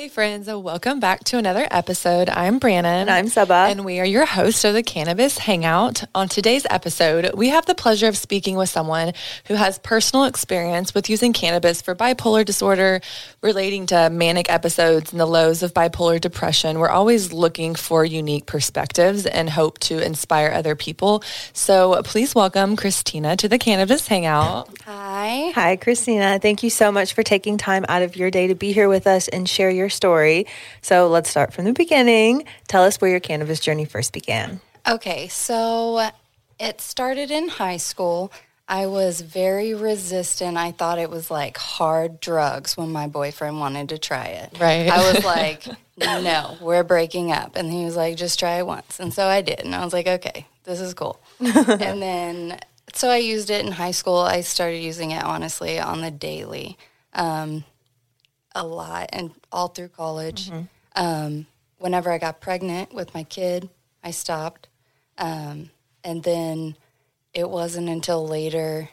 Hey, friends, welcome back to another episode. I'm Brannon. And I'm Saba. And we are your hosts of the Cannabis Hangout. On today's episode, we have the pleasure of speaking with someone who has personal experience with using cannabis for bipolar disorder, relating to manic episodes and the lows of bipolar depression. We're always looking for unique perspectives and hope to inspire other people. So please welcome Christina to the Cannabis Hangout. Hi. Hi, Christina. Thank you so much for taking time out of your day to be here with us and share your story. So let's start from the beginning. Tell us where your cannabis journey first began. Okay, so it started in high school. I was very resistant. I thought it was like hard drugs when my boyfriend wanted to try it. Right. I was like, no, we're breaking up. And he was like, just try it once. And so I did. And I was like, okay, this is cool. and then, so I used it in high school. I started using it honestly on the daily. Um, a lot and all through college. Mm-hmm. Um, whenever I got pregnant with my kid, I stopped. Um, and then it wasn't until later,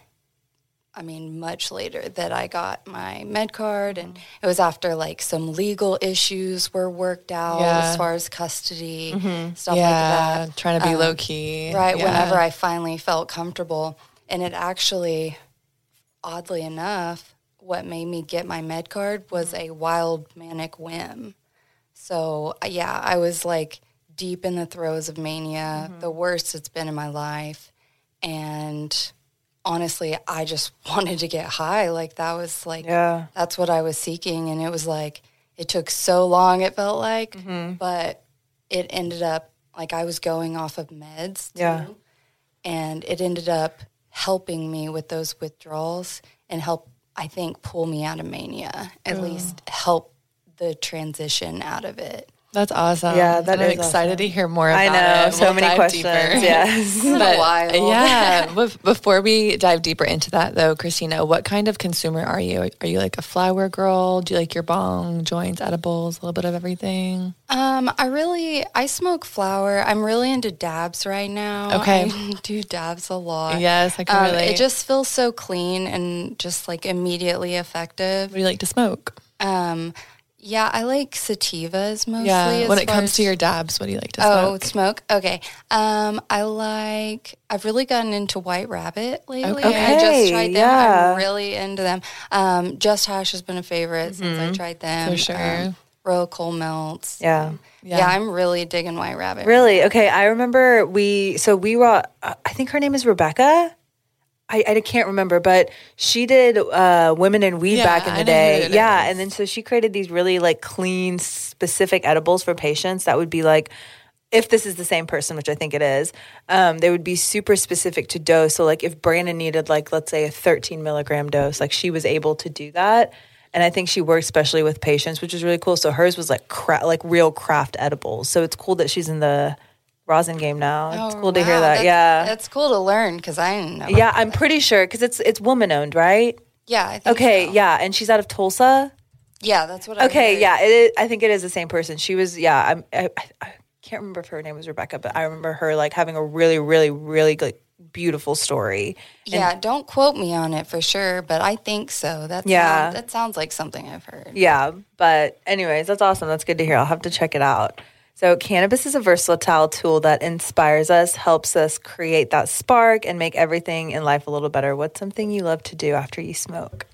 I mean, much later, that I got my med card. And mm-hmm. it was after like some legal issues were worked out yeah. as far as custody, mm-hmm. stuff yeah, like that. Trying to be um, low key. Right. Yeah. Whenever I finally felt comfortable. And it actually, oddly enough, what made me get my med card was a wild manic whim. So, uh, yeah, I was like deep in the throes of mania, mm-hmm. the worst it's been in my life. And honestly, I just wanted to get high. Like, that was like, yeah. that's what I was seeking. And it was like, it took so long, it felt like, mm-hmm. but it ended up like I was going off of meds. Too, yeah. And it ended up helping me with those withdrawals and help I think, pull me out of mania, at least help the transition out of it. That's awesome. Yeah, that I'm excited awesome. to hear more about it. I know, it. so we'll many questions. Deeper. Yes. but, yeah. before we dive deeper into that, though, Christina, what kind of consumer are you? Are you like a flower girl? Do you like your bong, joints, edibles, a little bit of everything? Um, I really, I smoke flower. I'm really into dabs right now. Okay. I do dabs a lot. Yes, I can um, relate. It just feels so clean and just like immediately effective. What do you like to smoke? Um, yeah, I like sativas mostly. Yeah, when it comes as, to your dabs, what do you like to oh, smoke? Oh, smoke. Okay. Um, I like. I've really gotten into White Rabbit lately. Okay. I just tried them. Yeah. I'm really into them. Um, Just Hash has been a favorite mm-hmm. since I mm-hmm. tried them. For sure. Um, Royal Coal Melts. Yeah. yeah. yeah. I'm really digging White Rabbit. Really? Okay. I remember we. So we were. Uh, I think her name is Rebecca. I, I can't remember, but she did uh, women in weed yeah, back in the day. Yeah, and then so she created these really like clean, specific edibles for patients that would be like, if this is the same person, which I think it is, um, they would be super specific to dose. So like if Brannon needed like let's say a 13 milligram dose, like she was able to do that. And I think she worked especially with patients, which is really cool. So hers was like cra- like real craft edibles. So it's cool that she's in the rosin game now. Oh, it's cool to hear that. That's, yeah, that's cool to learn because I didn't know. Yeah, I'm pretty sure because it's it's woman owned, right? Yeah. okay. So. Yeah, and she's out of Tulsa. Yeah, that's what. I Okay. Heard. Yeah, is, I think it is the same person. She was. Yeah, I'm, I, I, can't remember if her name was Rebecca, but I remember her like having a really, really, really like beautiful story. And yeah, don't quote me on it for sure, but I think so. That yeah, sounds, that sounds like something I've heard. Yeah, but anyways, that's awesome. That's good to hear. I'll have to check it out. So, cannabis is a versatile tool that inspires us, helps us create that spark, and make everything in life a little better. What's something you love to do after you smoke?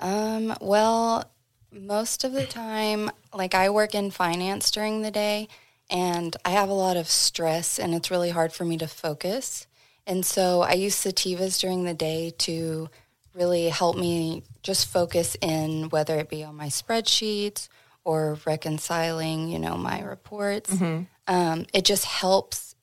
Um, well, most of the time, like I work in finance during the day, and I have a lot of stress, and it's really hard for me to focus. And so I use sativas during the day to really help me just focus in, whether it be on my spreadsheets or reconciling, you know, my reports. Mm-hmm. Um, it just helps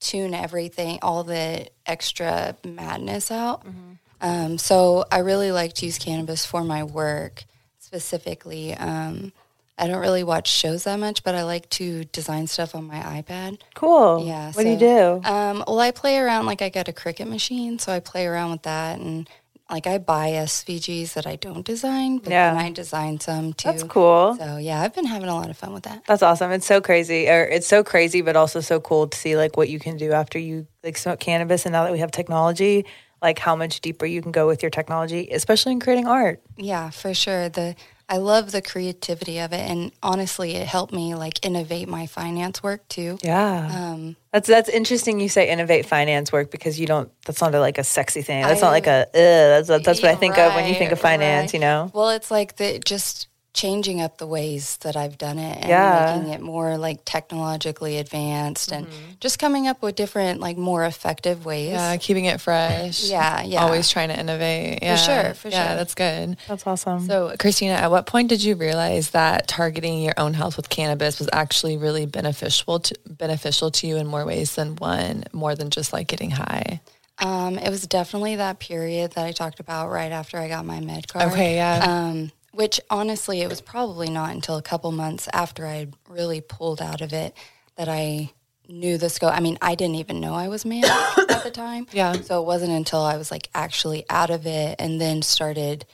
tune everything, all the extra madness out. Mm-hmm. Um, so I really like to use cannabis for my work specifically. Um, I don't really watch shows that much, but I like to design stuff on my iPad. Cool. Yeah. What do you do? Um, well, I play around. Like I got a Cricut machine, so I play around with that, and like I buy SVGs that I don't design, but Yeah. then I design some too. That's cool. So yeah, I've been having a lot of fun with that. That's awesome. It's so crazy, or it's so crazy, but also so cool to see like what you can do after you like smoke cannabis. And now that we have technology, like how much deeper you can go with your technology, especially in creating art. Yeah, for sure. The I love the creativity of it, and honestly, it helped me like innovate my finance work too. Yeah, Um, that's that's interesting. You say innovate finance work because you don't. That's not a, like a sexy thing. That's not like a. That's that's what I think of when you think of finance. right. You know. Well, it's like the just changing up the ways that I've done it and Yeah. making it more like technologically advanced and Mm-hmm. just coming up with different like more effective ways. Yeah, keeping it fresh. Yeah, yeah. Always trying to innovate. Yeah. sure, for yeah, sure. that's good. That's awesome. So, Christina, at what point did you realize that targeting your own health with cannabis was actually really beneficial to beneficial to you in more ways than one, more than just like getting high? Um, it was definitely that period that I talked about right after I got my med card. Okay, yeah. Um, which honestly, it was probably not until a couple months after I really pulled out of it that I knew the scope. I mean, I didn't even know I was manic at the time. Yeah. So it wasn't until I was like actually out of it and then started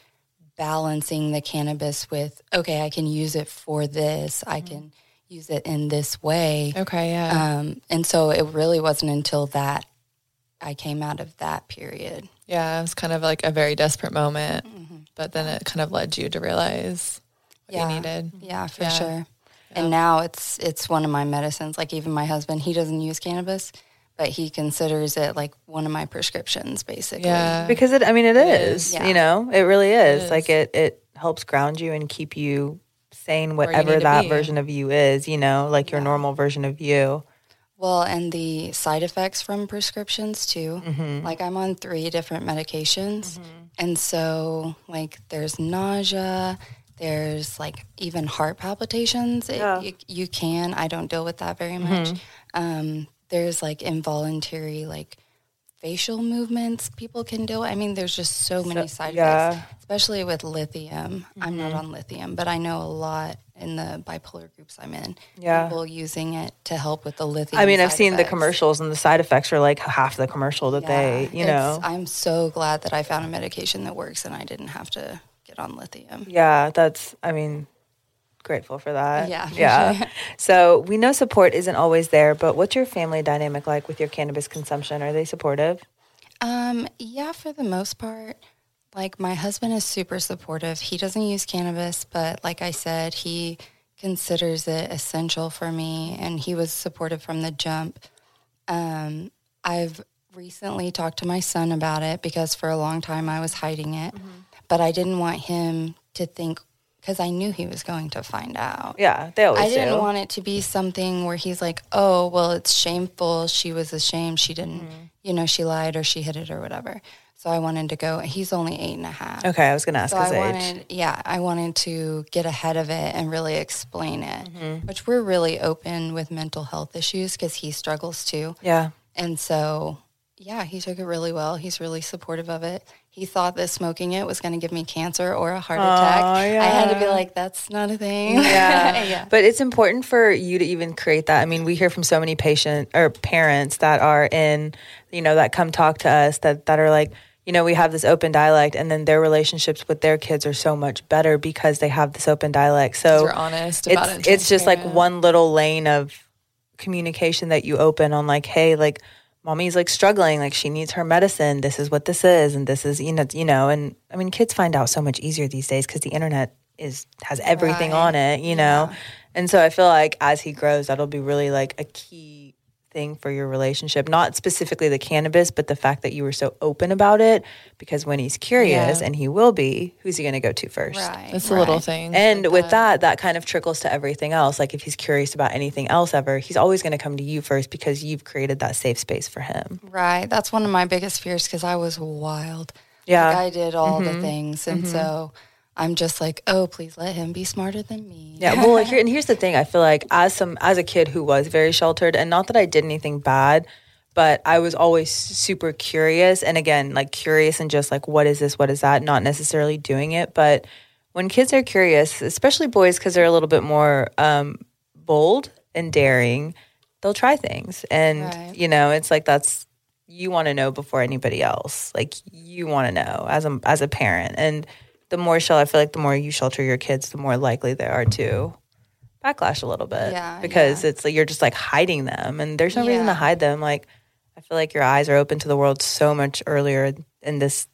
balancing the cannabis with, okay, I can use it for this. I can use it in this way. okay, yeah. Um, and so it really wasn't until that I came out of that period. yeah, it was kind of like a very desperate moment, but then it kind of led you to realize what Yeah. you needed. Yeah, for Yeah. sure. And now it's it's one of my medicines. Like even my husband, he doesn't use cannabis, but he considers it like one of my prescriptions, basically. Yeah. because it. I mean, it is. Yeah. You know, it really is. is. Like it. It helps ground you and keep you sane, whatever need to that be. version of you is. You know, like your normal version of you. Well, and the side effects from prescriptions too. Mm-hmm. Like I'm on three different medications. And so like there's nausea, there's like even heart palpitations. It- Yeah. you, you can. I don't deal with that very Mm-hmm. much. Um, there's like involuntary like facial movements people can do. I mean, there's just so many side yeah. effects, especially with lithium. I'm not Mm-hmm. on lithium, but I know a lot in the bipolar groups I'm in. Yeah. People using it to help with the lithium. I mean, I've seen the commercials, and the side effects are like half the commercial that they, you know. I'm so glad that I found a medication that works and I didn't have to get on lithium. Yeah, that's. I mean, grateful for that. Yeah, yeah. sure. So we know support isn't always there, but what's your family dynamic like with your cannabis consumption? Are they supportive? Um, yeah, for the most part. Like my husband is super supportive. He doesn't use cannabis, but like I said, he considers it essential for me and he was supportive from the jump. Um, I've recently talked to my son about it because for a long time I was hiding it, but I didn't want him to think because I knew he was going to find out. Yeah, they always I didn't do. want it to be something where he's like, oh, well, it's shameful. She was ashamed. She didn't, Mm-hmm. you know, she lied or she hid it or whatever. So I wanted to go. He's only eight and a half. okay, I was going to ask So his I age. wanted, yeah, I wanted to get ahead of it and really explain it, Mm-hmm. which we're really open with mental health issues because he struggles too. yeah. And so, yeah, he took it really well. He's really supportive of it. He thought that smoking it was going to give me cancer or a heart attack. I had to be like, that's not a thing. Yeah. yeah. But it's important for you to even create that. I mean, we hear from so many patient or parents that are in, you know, that come talk to us that that are like, you know, we have this open dialect and then their relationships with their kids are so much better because they have this open dialect. So You're honest about it's it. it's just like one little lane of communication that you open on like, hey, like mommy's like struggling, like she needs her medicine. This is what this is, and this is you know, you know, and I mean, kids find out so much easier these days because the internet is has everything Right. on it, you know, and so I feel like as he grows, that'll be really like a key thing for your relationship not specifically the cannabis but the fact that you were so open about it because when he's curious Yeah. and he will be who's he going to go to first Right. It's the little thing. and like with that, that kind of trickles to everything else. Like if he's curious about anything else ever, he's always going to come to you first because you've created that safe space for him. Right. That's one of my biggest fears because I was wild. Yeah. Like I did all the mm-hmm. things. And mm-hmm. so I'm just like, oh, please let him be smarter than me. Yeah. Well, here, and here's the thing. I feel like as some as a kid who was very sheltered, and not that I did anything bad, but I was always super curious. And again, like curious and just like, what is this? What is that? Not necessarily doing it, but when kids are curious, especially boys, because they're a little bit more um, bold and daring, they'll try things. And, Right. you know, it's like that's, you want to know before anybody else. Like you want to know as a, as a parent. And the more shell, I feel like the more you shelter your kids, the more likely they are to backlash a little bit. Yeah, Because yeah. it's like you're just like hiding them and there's no reason to hide them. Like, I feel like your eyes are open to the world so much earlier in this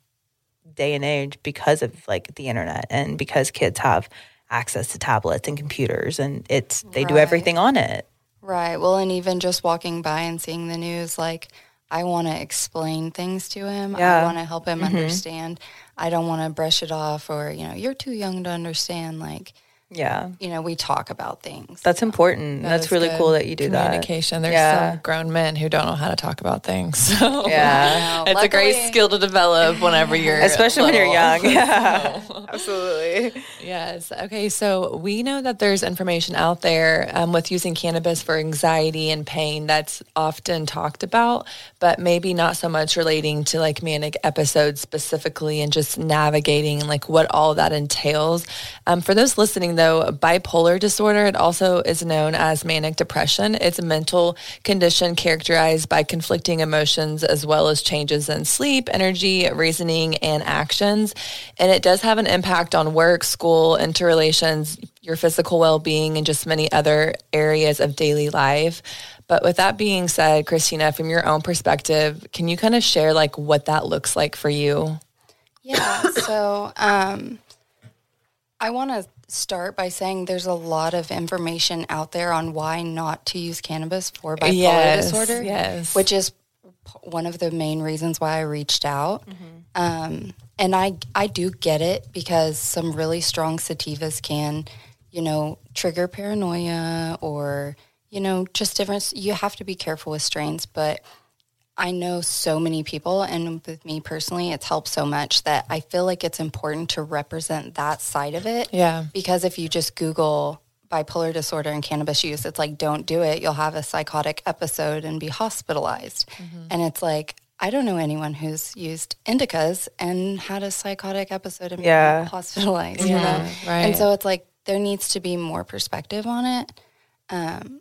day and age because of like the internet and because kids have access to tablets and computers and it's they do everything on it. Right. Well, and even just walking by and seeing the news, like I want to explain things to him. Yeah. Mm-hmm. I want to help him understand. I don't want to brush it off or, you know, you're too young to understand. Like, Yeah. you know, we talk about things. That's important. That That's really cool that you do that. Communication. There's Yeah. some grown men who don't know how to talk about things. So Yeah. Wow. it's a great skill to develop whenever you're Especially when you're young. Yeah. Absolutely. Yes. Okay. So we know that there's information out there um, with using cannabis for anxiety and pain that's often talked about, but maybe not so much relating to like manic episodes specifically and just navigating like what all that entails. Um, for those listening, though, bipolar disorder, it also is known as manic depression. It's a mental condition characterized by conflicting emotions as well as changes in sleep, energy, reasoning, and actions. And it does have an impact on work, school, interrelations, your physical well being, and just many other areas of daily life. But with that being said, Christina, from your own perspective, can you kind of share like what that looks like for you? Yeah. so um, I want to start by saying there's a lot of information out there on why not to use cannabis for bipolar Yes, disorder. yes. Which is one of the main reasons why I reached out. Um, and I, I do get it because some really strong sativas can, you know, trigger paranoia or, you know, just different. You have to be careful with strains, but I know so many people, and with me personally, it's helped so much that I feel like it's important to represent that side of it. Yeah. Because if you just Google bipolar disorder and cannabis use, it's like, don't do it. You'll have a psychotic episode and be hospitalized. And it's like, I don't know anyone who's used indicas and had a psychotic episode and Yeah. been hospitalized, you know? right. And so it's like, there needs to be more perspective on it. Um,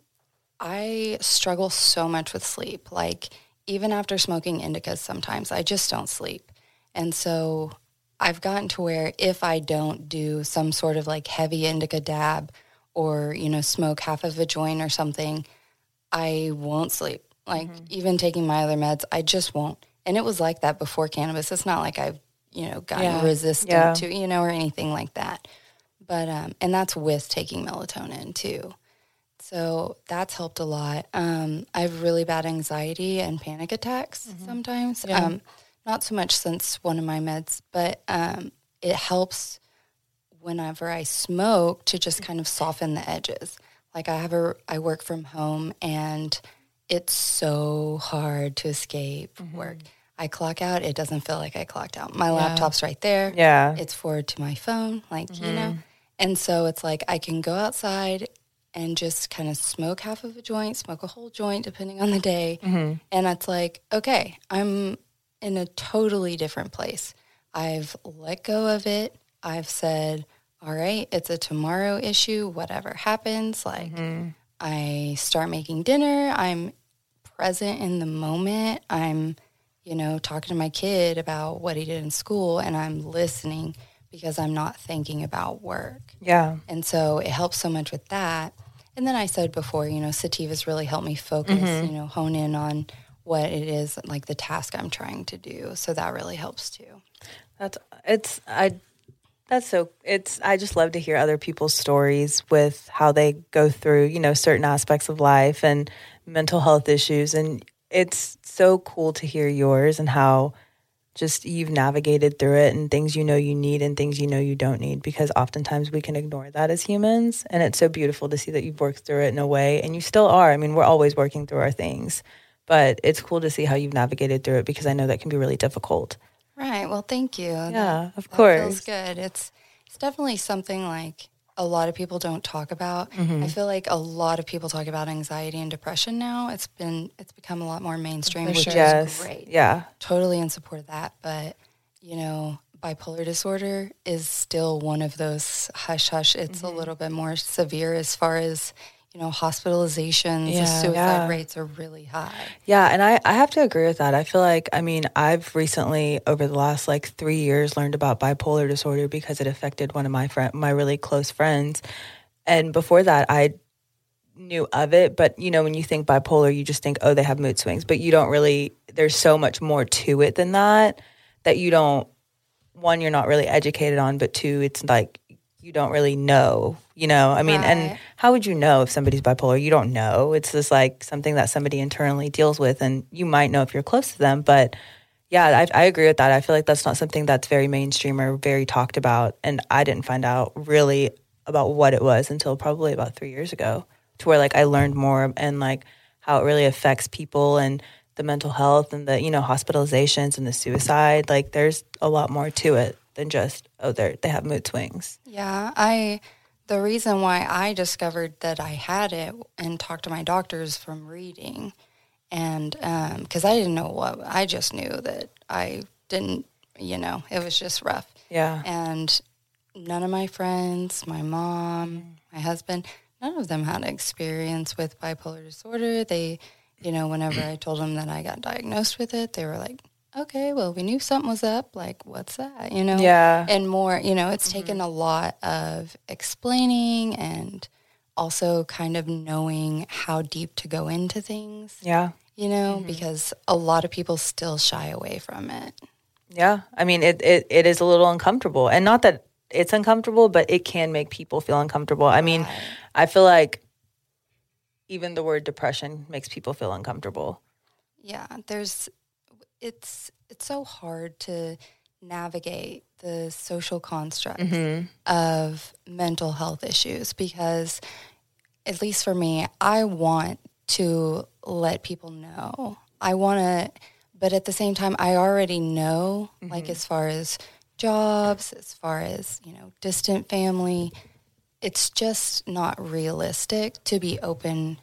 I struggle so much with sleep. Like, even after smoking indicas, sometimes I just don't sleep. And so I've gotten to where if I don't do some sort of like heavy indica dab or, you know, smoke half of a joint or something, I won't sleep. Like, even taking my other meds, I just won't. And it was like that before cannabis. It's not like I've, you know, gotten Yeah. resistant Yeah. to, you know, or anything like that. But, um, and that's with taking melatonin too. So that's helped a lot. Um, I have really bad anxiety and panic attacks sometimes. Um, not so much since one of my meds, but um, it helps whenever I smoke to just kind of soften the edges. Like I have a, I work from home and it's so hard to escape work. I clock out, it doesn't feel like I clocked out. My laptop's right there Yeah. it's forward to my phone, like, you know? And so it's like I can go outside and just kind of smoke half of a joint, smoke a whole joint, depending on the day. Mm-hmm. And it's like, okay, I'm in a totally different place. I've let go of it. I've said, all right, it's a tomorrow issue, whatever happens. Like, mm-hmm. I start making dinner. I'm present in the moment. I'm, you know, talking to my kid about what he did in school and I'm listening because I'm not thinking about work. Yeah. And so it helps so much with that. And then I said before, you know, sativas really help me focus, mm-hmm. you know, hone in on what it is, like the task I'm trying to do. So that really helps too. That's it's I that's so it's I just love to hear other people's stories with how they go through, you know, certain aspects of life and mental health issues and it's so cool to hear yours and how just you've navigated through it and things you know you need and things you know you don't need because oftentimes we can ignore that as humans and it's so beautiful to see that you've worked through it in a way and you still are. I mean, we're always working through our things, but it's cool to see how you've navigated through it because I know that can be really difficult. Right. Well, thank you. Yeah, of That course. feels good. It's it's definitely something like a lot of people don't talk about. Mm-hmm. I feel like a lot of people talk about anxiety and depression now. It's been it's become a lot more mainstream, which sure. is Yes. great. Yeah. Totally in support of that. But you know, bipolar disorder is still one of those hush hush. It's a mm-hmm. little bit more severe as far as you know hospitalizations. Yeah. suicide Yeah. rates are really high. Yeah, and I, I have to agree with that. I feel like, I mean, I've recently, over the last like three years, learned about bipolar disorder because it affected one of my friend, my really close friends. And before that, I knew of it. But, you know, when you think bipolar, you just think, oh, they have mood swings. But you don't really, there's so much more to it than that, that you don't, one, you're not really educated on, but two, it's like, you don't really know, you know? I mean, and how would you know if somebody's bipolar? You don't know. It's just like something that somebody internally deals with, and you might know if you're close to them. But yeah, I, I agree with that. I feel like that's not something that's very mainstream or very talked about. And I didn't find out really about what it was until probably about three years ago, to where like I learned more and like how it really affects people and the mental health and the you know hospitalizations and the suicide. Like there's a lot more to it than just oh they they have mood swings. Yeah, I the reason why I discovered that I had it and talked to my doctors from reading, and um, because I didn't know what I just knew that I didn't, you know, it was just rough. Yeah. And none of my friends, my mom, my husband, none of them had experience with bipolar disorder. They, you know, whenever I told them that I got diagnosed with it, they were like, okay, well, we knew something was up. Like, what's that? You know? Yeah. And more, you know, it's taken mm-hmm. a lot of explaining and also kind of knowing how deep to go into things, Yeah. you know, mm-hmm. because a lot of people still shy away from it. Yeah. I mean, it, it, it is a little uncomfortable. And not that it's uncomfortable, but it can make people feel uncomfortable. I mean, I feel like even the word depression makes people feel uncomfortable. Yeah, there's it's it's so hard to navigate the social construct mm-hmm. of mental health issues because at least for me, I want to let people know. I want to but at the same time I already know like mm-hmm. as far as jobs, as far as, you know, distant family, it's just not realistic to be open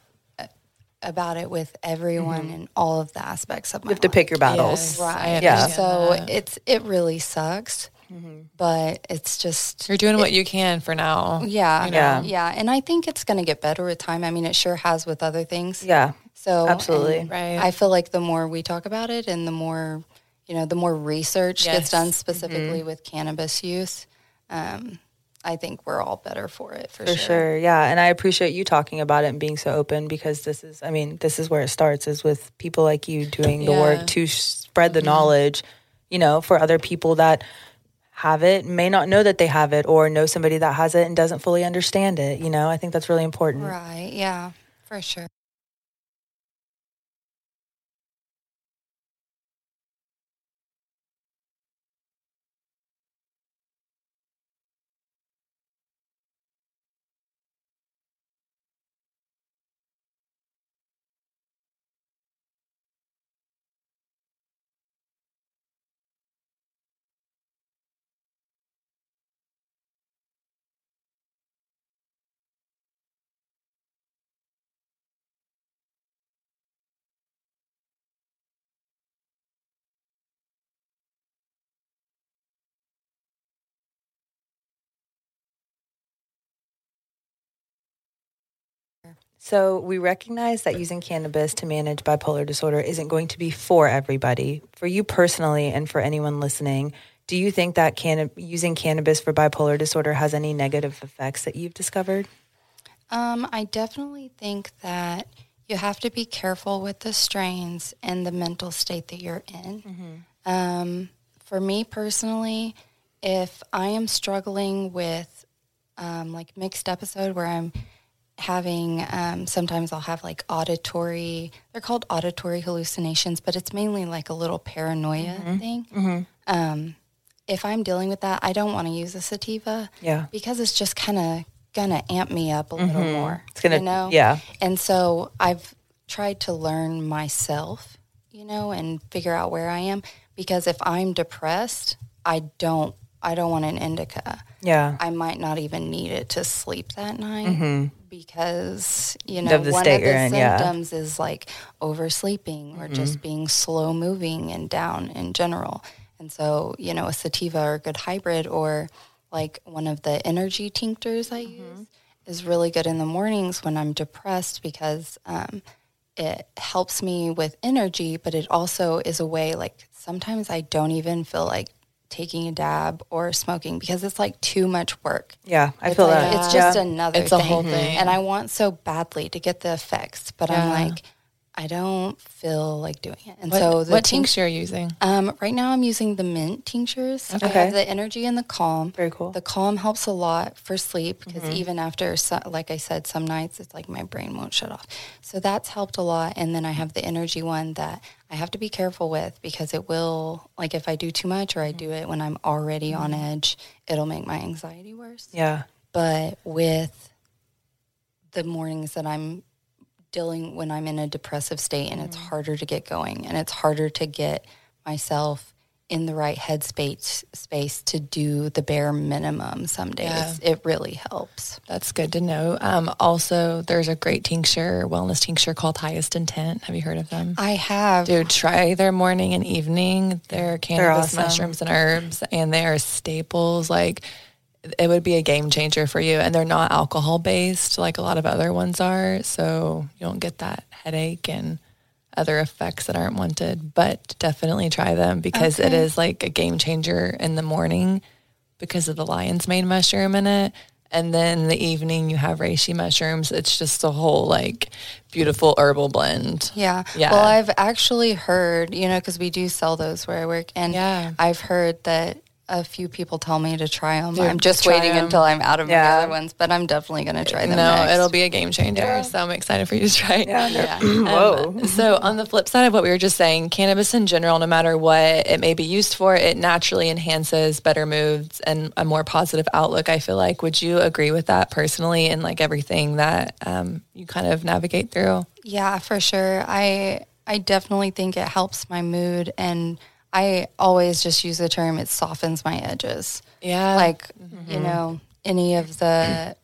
about it with everyone mm-hmm. and all of the aspects of my You have to life. pick your battles. Yes, Right. Yeah. So that. it's it really sucks, mm-hmm. but it's just you're doing what you can for now. yeah, you know? yeah, And I think it's going to get better with time. I mean, it sure has with other things. Yeah. So Absolutely. Right. I feel like the more we talk about it, and the more you know, the more research Yes. gets done mm-hmm. specifically with cannabis use. Um, I think we're all better for it for, For sure. Yeah. And I appreciate you talking about it and being so open because this is, I mean, this is where it starts is with people like you doing the Yeah. work to spread the mm-hmm. knowledge, you know, for other people that have it, may not know that they have it or know somebody that has it and doesn't fully understand it. You know, I think that's really important. Right. Yeah. For sure. So we recognize that using cannabis to manage bipolar disorder isn't going to be for everybody. For you personally and for anyone listening, do you think that canna- using cannabis for bipolar disorder has any negative effects that you've discovered? Um, I definitely think that you have to be careful with the strains and the mental state that you're in. Um, for me personally, if I am struggling with um, like mixed episode where I'm having um, sometimes I'll have like auditory they're called auditory hallucinations, but it's mainly like a little paranoia thing. Um, if I'm dealing with that, I don't want to use a sativa Yeah. because it's just kind of gonna amp me up a little more. Mm-hmm. It's gonna- you know, yeah. And so I've tried to learn myself, you know, and figure out where I am because if I'm depressed, I don't, I don't want an indica. Yeah. I might not even need it to sleep that night mm-hmm. because you know one of the in, yeah. symptoms is like oversleeping or mm-hmm. just being slow moving and down in general. And so, you know, a sativa or a good hybrid or like one of the energy tinctures I mm-hmm. use is really good in the mornings when I'm depressed because um, it helps me with energy, but it also is a way like sometimes I don't even feel like taking a dab or smoking because it's like too much work. Yeah, I It's feel like, that. It's just Yeah. another It's a whole thing. And I want so badly to get the effects, but I'm like, I don't feel like doing it. And What, so the what tinct- tincture are you using? um, right now I'm using the mint tinctures. I Okay. have the energy and the calm. Very cool. The calm helps a lot for sleep because Mm-hmm. even after, like I said, some nights it's like my brain won't shut off. So that's helped a lot. And then I have the energy one that I have to be careful with because it will, like if I do too much or I do it when I'm already on Mm-hmm. edge, it'll make my anxiety worse Yeah. but with the mornings that I'm dealing when I'm in a depressive state and it's Mm-hmm. harder to get going and it's harder to get myself in the right headspace space to do the bare minimum some days it really helps That's good to know. Um, also, there's a great tincture, wellness tincture called Highest Intent. Have you heard of them? i have Dude, try their morning and evening. They're cannabis awesome. mushrooms and herbs, and they are staples. Like, it would be a game changer for you. And they're not alcohol based like a lot of other ones are. So you don't get that headache and other effects that aren't wanted. But definitely try them because it Okay. is like a game changer in the morning because of the lion's mane mushroom in it. And then in the evening, you have reishi mushrooms. It's just a whole like beautiful herbal blend. Yeah. Yeah. Well, I've actually heard, you know, because we do sell those where I work, and Yeah. I've heard that a few people tell me to try them. Dude, I'm just waiting waiting 'em. until I'm out of Yeah. my other ones, but I'm definitely going to try them. No, next. it'll be a game changer. So I'm excited for you to try it. Yeah. Um, Whoa. so on the flip side of what we were just saying, cannabis in general, no matter what it may be used for, it naturally enhances better moods and a more positive outlook. I feel like. Would you agree with that personally, and like everything that um, you kind of navigate through? Yeah, for sure. I I definitely think it helps my mood and I always just use the term it softens my edges. Yeah, Like, mm-hmm. you know, any of the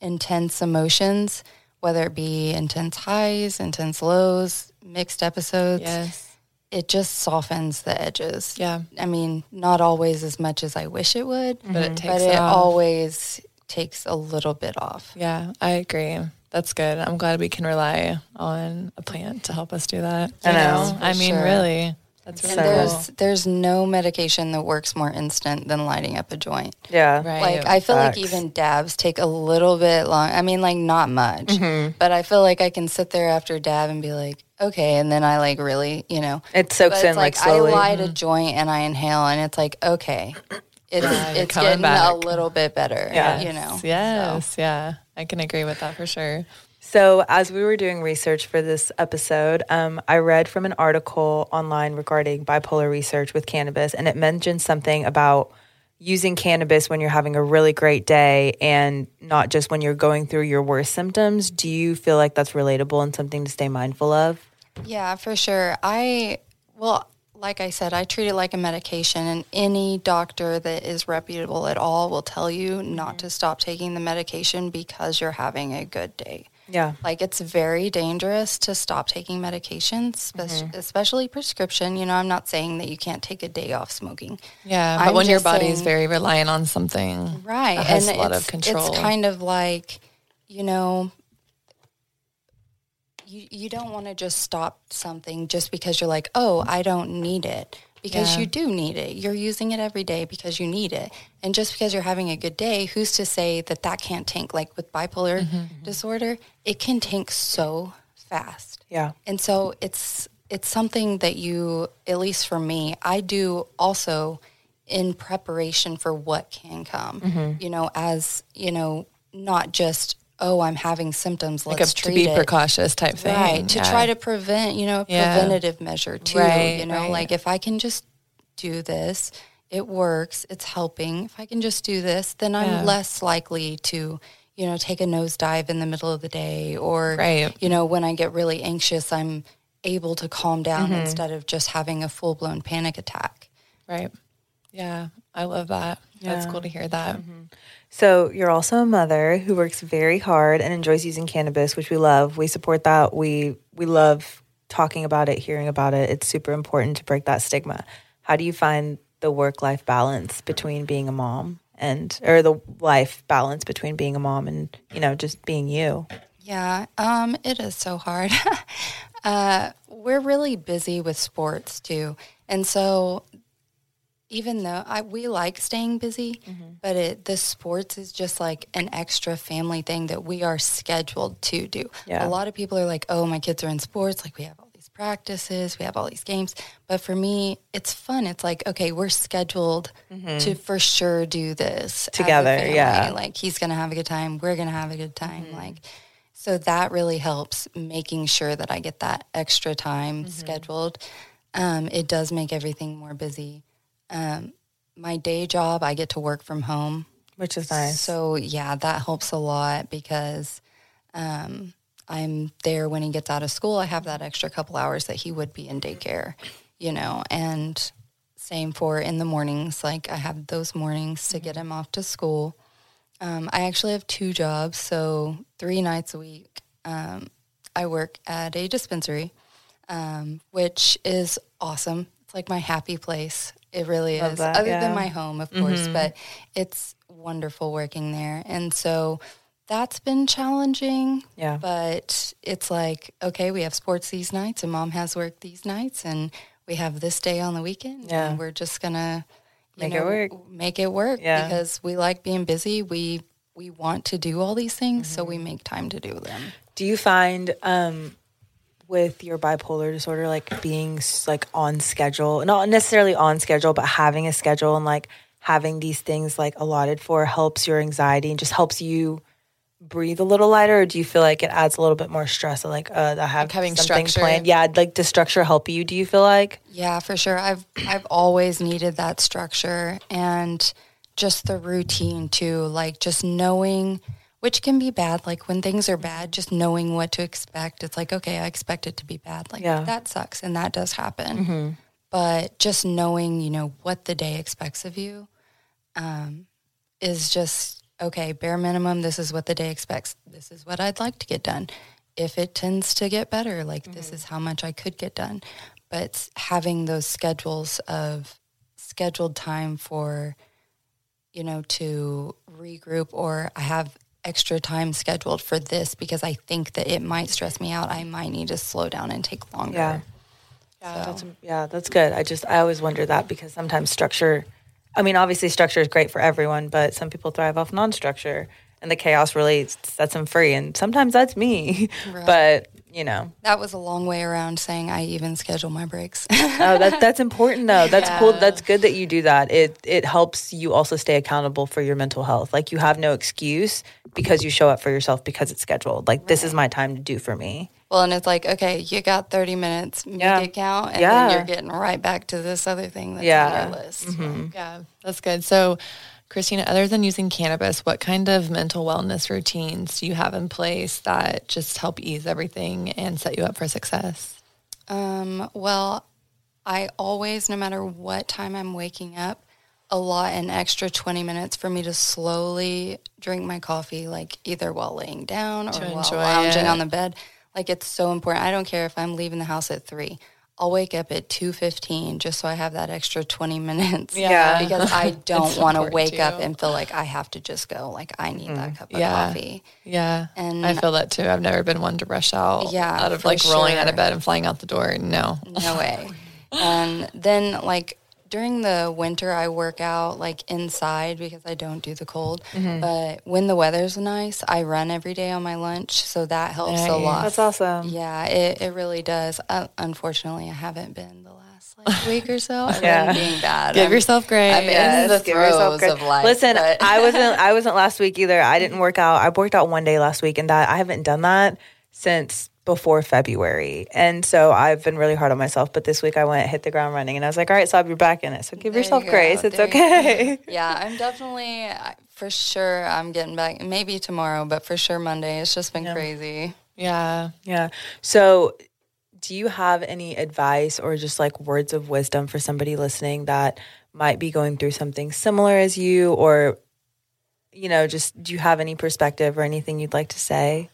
intense emotions, whether it be intense highs, intense lows, mixed episodes, yes, it just softens the edges. yeah, I mean, not always as much as I wish it would, but it but takes it it off. always takes a little bit off. Yeah, I agree. That's good. I'm glad we can rely on a plant to help us do that. I know. I mean, sure. really, that's really So cool. There's there's no medication that works more instant than lighting up a joint. Yeah. Right. Like I feel Facts. like even dabs take a little bit long. I mean, like not much, Mm-hmm. but I feel like I can sit there after a dab and be like, okay, and then I like really, you know, It soaks but in it's like, like, slowly. I light a joint and I inhale, and it's like okay, it's you're it's getting back. a little bit better. Yeah. you know. Yes, yeah, I can agree with that for sure. So, as we were doing research for this episode, um, I read from an article online regarding bipolar research with cannabis, and it mentioned something about using cannabis when you're having a really great day and not just when you're going through your worst symptoms. Do you feel like that's relatable and something to stay mindful of? Yeah, for sure. I, well, like I said, I treat it like a medication, and any doctor that is reputable at all will tell you not to stop taking the medication because you're having a good day. Yeah. Like it's very dangerous to stop taking medications, spe- mm-hmm. especially prescription. You know, I'm not saying that you can't take a day off smoking. Yeah, but I'm when your body is very reliant on something, Right. and a lot it's, of control. It's kind of like, you know, you, you don't want to just stop something just because you're like, oh, I don't need it. Because Yeah. you do need it. You're using it every day because you need it. And just because you're having a good day, who's to say that that can't tank? Like with bipolar Mm-hmm, disorder, it can tank so fast. Yeah. And so it's it's something that you, at least for me, I do also in preparation for what can come. Mm-hmm. You know, as you know, not just oh, I'm having symptoms. like Let's a, to be it. precautious type thing, Right, to yeah. try to prevent, you know, a Yeah. preventative measure too. Right, you know, right. like if I can just do this, it works, it's helping. If I can just do this, then I'm Yeah. less likely to, you know, take a nosedive in the middle of the day or, Right. you know, when I get really anxious, I'm able to calm down Mm-hmm. instead of just having a full blown panic attack. right. Yeah, I love that. That's cool to hear that. So you're also a mother who works very hard and enjoys using cannabis, which we love. We support that. We we love talking about it, hearing about it. It's super important to break that stigma. how do you find the work life balance between being a mom and or the life balance between being a mom and you know just being you? Yeah, um, it is so hard. uh, we're really busy with sports too, and so even though I, we like staying busy, Mm-hmm. but it, the sports is just like an extra family thing that we are scheduled to do. Yeah. A lot of people are like, "Oh, my kids are in sports. Like we have all these practices, we have all these games." But for me, it's fun. It's like, okay, we're scheduled to for sure do this Mm-hmm. Together, yeah. Like he's gonna have a good time. We're gonna have a good time. Mm-hmm. Like. So that really helps making sure that I get that extra time Mm-hmm. scheduled. Um, it does make everything more busy. Um, my day job, I get to work from home. Which is nice. So yeah, that helps a lot because um, I'm there when he gets out of school. I have that extra couple hours that he would be in daycare, you know, and same for in the mornings. Like I have those mornings to get him off to school. Um, I actually have two jobs, so three nights a week. Um, I work at a dispensary, um, which is awesome. It's like my happy place. It really Love is. that, Other yeah. than my home, of course, but it's wonderful working there. And so that's been challenging. Yeah. But it's like, okay, we have sports these nights and mom has work these nights and we have this day on the weekend. Yeah. And we're just gonna Make it work. Make it work. Yeah. Because we like being busy. We we want to do all these things, so Mm-hmm. we make time to do them. Do you find um, with your bipolar disorder, like being like on schedule, not necessarily on schedule, but having a schedule and like having these things like allotted for helps your anxiety and just helps you breathe a little lighter? Or do you feel like it adds a little bit more stress? Like, uh, I have Like having something structure? planned. Yeah, like does structure help you? Do you feel like? Yeah, for sure. I've I've always needed that structure and just the routine too, like just knowing which can be bad like when things are bad just knowing what to expect it's like okay i expect it to be bad. Like Yeah. that sucks and that does happen. But just knowing you know what the day expects of you um, is just okay bare minimum this is what the day expects this is what i'd like to get done. If it tends to get better like this is how much i could get done. But having those schedules of scheduled time for you know to regroup or i have extra time scheduled for this because i think that it might stress me out i might need to slow down and take longer Yeah. yeah That's, yeah, that's good. I just I always wonder that because sometimes structure. I mean, obviously structure is great for everyone, but some people thrive off non-structure, and the chaos really sets them free. And sometimes that's me. But you know, that was a long way around saying i even schedule my breaks oh, that that's important though. That's cool. That's good that you do that. It it helps you also stay accountable for your mental health. Like you have no excuse because you show up for yourself because it's scheduled. Like this is my time to do for me. Well, and it's like, okay, you got 30 minutes, make Yeah. it count, and Yeah. then you're getting right back to this other thing that's Yeah. on your list. Mm-hmm. Yeah, that's good. So, Christina, other than using cannabis, what kind of mental wellness routines do you have in place that just help ease everything and set you up for success? Um, well, I always, no matter what time I'm waking up, allot an extra 20 minutes for me to slowly drink my coffee, like either while laying down or while lounging it. on the bed. Like it's so important. I don't care if I'm leaving the house at three. I'll wake up at 2.15 just so I have that extra 20 minutes. Yeah. Because I don't want to important wake up and feel like I have to just go. Like I need that mm. cup of Yeah. coffee. Yeah, And- I feel that too. I've never been one to rush out. Yeah, out of for like rolling out of bed and flying out the door. No, No way. and then like during the winter I work out like inside because I don't do the cold. Mm-hmm. But when the weather's nice, I run every day on my lunch, so that helps a lot. That's awesome. Yeah, it, it really does. Uh, unfortunately, I haven't been the last like week or so. I've Yeah. been being bad. give I'm- yourself grace. I'm in the give yourself throes of life. Listen, I wasn't I wasn't last week either. I didn't work out. I worked out one day last week and that I haven't done that since before February. And so I've been really hard on myself. But this week I went hit the ground running and I was like, all right, so you're back in it. So give There yourself you grace. It's There okay. yeah, I'm definitely for sure. I'm getting back. Maybe tomorrow, but for sure Monday. It's just been crazy. yeah, Yeah. So, do you have any advice or just like words of wisdom for somebody listening that might be going through something similar as you, or, you know, just do you have any perspective or anything you'd like to say?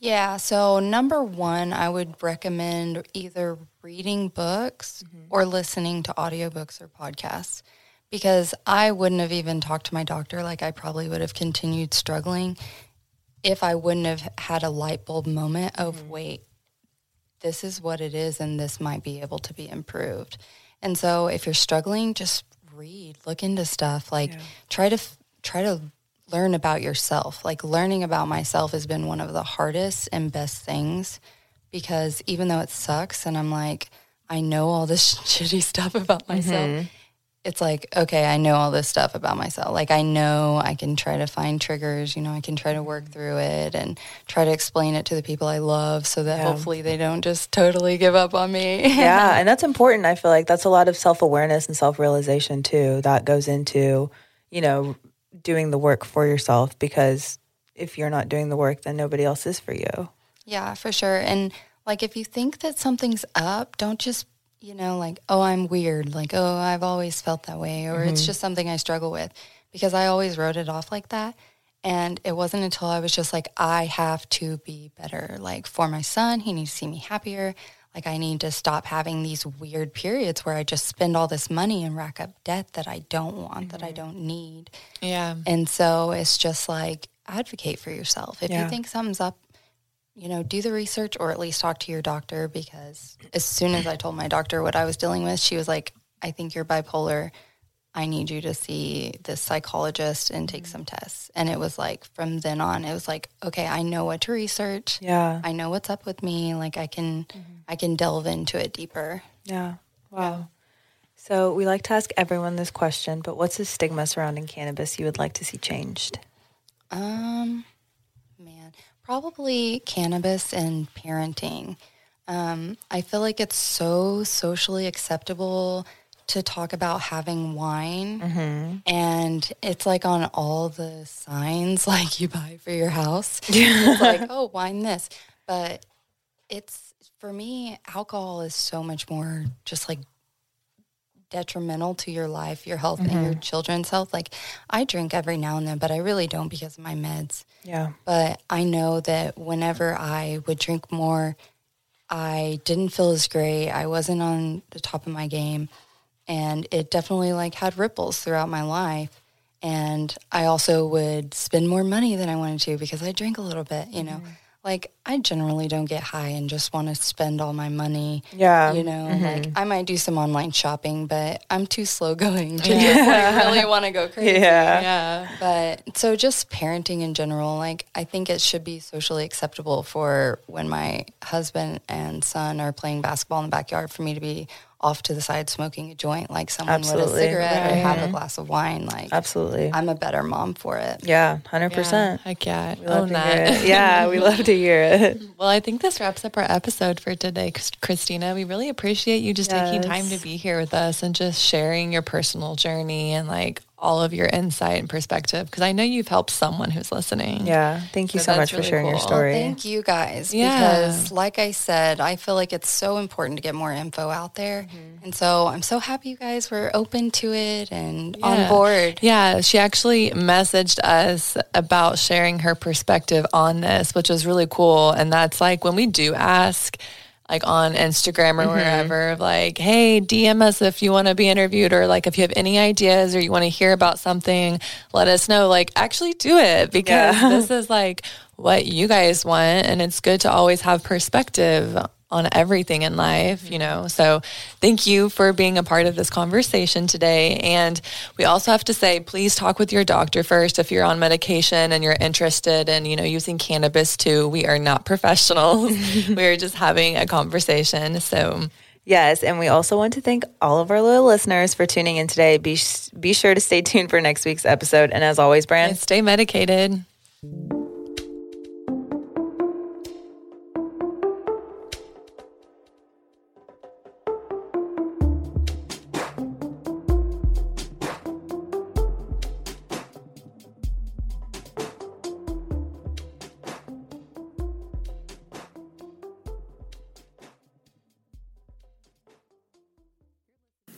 Yeah. So, number one, I would recommend either reading books mm-hmm. or listening to audiobooks or podcasts because I wouldn't have even talked to my doctor. Like, I probably would have continued struggling if I wouldn't have had a light bulb moment of, mm-hmm. wait, this is what it is and this might be able to be improved. And so, if you're struggling, just read, look into stuff, like, try to, f- try to, learn about yourself. Like learning about myself has been one of the hardest and best things because even though it sucks and I'm like, I know all this shitty stuff about mm-hmm. myself, it's like, okay, I know all this stuff about myself. Like, I know I can try to find triggers, you know, I can try to work through it and try to explain it to the people I love so that hopefully they don't just totally give up on me. yeah, and that's important. I feel like that's a lot of self awareness and self realization too. That goes into, you know, doing the work for yourself because if you're not doing the work, then nobody else is for you. Yeah, for sure. And like if you think that something's up, don't just, you know, like, oh, I'm weird. Like, oh, I've always felt that way or it's mm-hmm. just something I struggle with because I always wrote it off like that. And it wasn't until I was just like, I have to be better. Like for my son, he needs to see me happier. Like I need to stop having these weird periods where I just spend all this money and rack up debt that I don't want, that I mm-hmm. don't need. Yeah. And so it's just like advocate for yourself. If Yeah. you think something's up, you know, do the research or at least talk to your doctor because as soon as I told my doctor what I was dealing with, she was like, I think you're bipolar. I need you to see this psychologist and take some tests. And it was like from then on, it was like, okay, I know what to research. Yeah. I know what's up with me. Like I can I can delve into it deeper. Yeah. Wow. So we like to ask everyone this question, but what's the stigma surrounding cannabis you would like to see changed? Um, man, probably cannabis and parenting. Um, I feel like it's so socially acceptable to talk about having wine, mm-hmm. and it's like on all the signs like you buy for your house. it's like, oh, wine this, but it's for me, alcohol is so much more just like detrimental to your life, your health, and your mm-hmm. children's health. Like I drink every now and then, but I really don't because of my meds. Yeah. But I know that whenever I would drink more, I didn't feel as great. I wasn't on the top of my game. And it definitely like had ripples throughout my life. And I also would spend more money than I wanted to because I drank a little bit, you know. Mm-hmm. Like I generally don't get high and just want to spend all my money. Yeah. You know, like I might do some online shopping, but I'm too slow going to just like really want to go crazy. Yeah. Yeah. But so just parenting in general, like I think it should be socially acceptable for when my husband and son are playing basketball in the backyard for me to be off to the side smoking a joint like someone would a cigarette or have a glass of wine. Like Absolutely. I'm a better mom for it. yeah, 100%. Yeah. Heck yeah. We love Own to hear it. Yeah, we love to hear it. Well, I think this wraps up our episode for today, Christina. We really appreciate you just taking time to be here with us and just sharing your personal journey and like all of your insight and perspective because I know you've helped someone who's listening. Yeah. Thank you So so, that's much for really sharing your cool. story. Thank you guys Yeah. because like I said, I feel like it's so important to get more info out there. Mm-hmm. And so I'm so happy you guys were open to it and Yeah. on board. Yeah, she actually messaged us about sharing her perspective on this, which was really cool. And that's like when we do ask, like on Instagram or Mm-hmm. wherever, like, hey, DM us if you want to be interviewed, or like if you have any ideas or you want to hear about something, let us know. Like, actually do it because Yeah. this is like what you guys want. And it's good to always have perspective on everything in life, you know. So thank you for being a part of this conversation today. And we also have to say, please talk with your doctor first if you're on medication and you're interested in, you know, using cannabis too. We are not professionals. we are just having a conversation. So Yes, and we also want to thank all of our loyal listeners for tuning in today. Be be sure to stay tuned for next week's episode. And as always, Brand, stay medicated.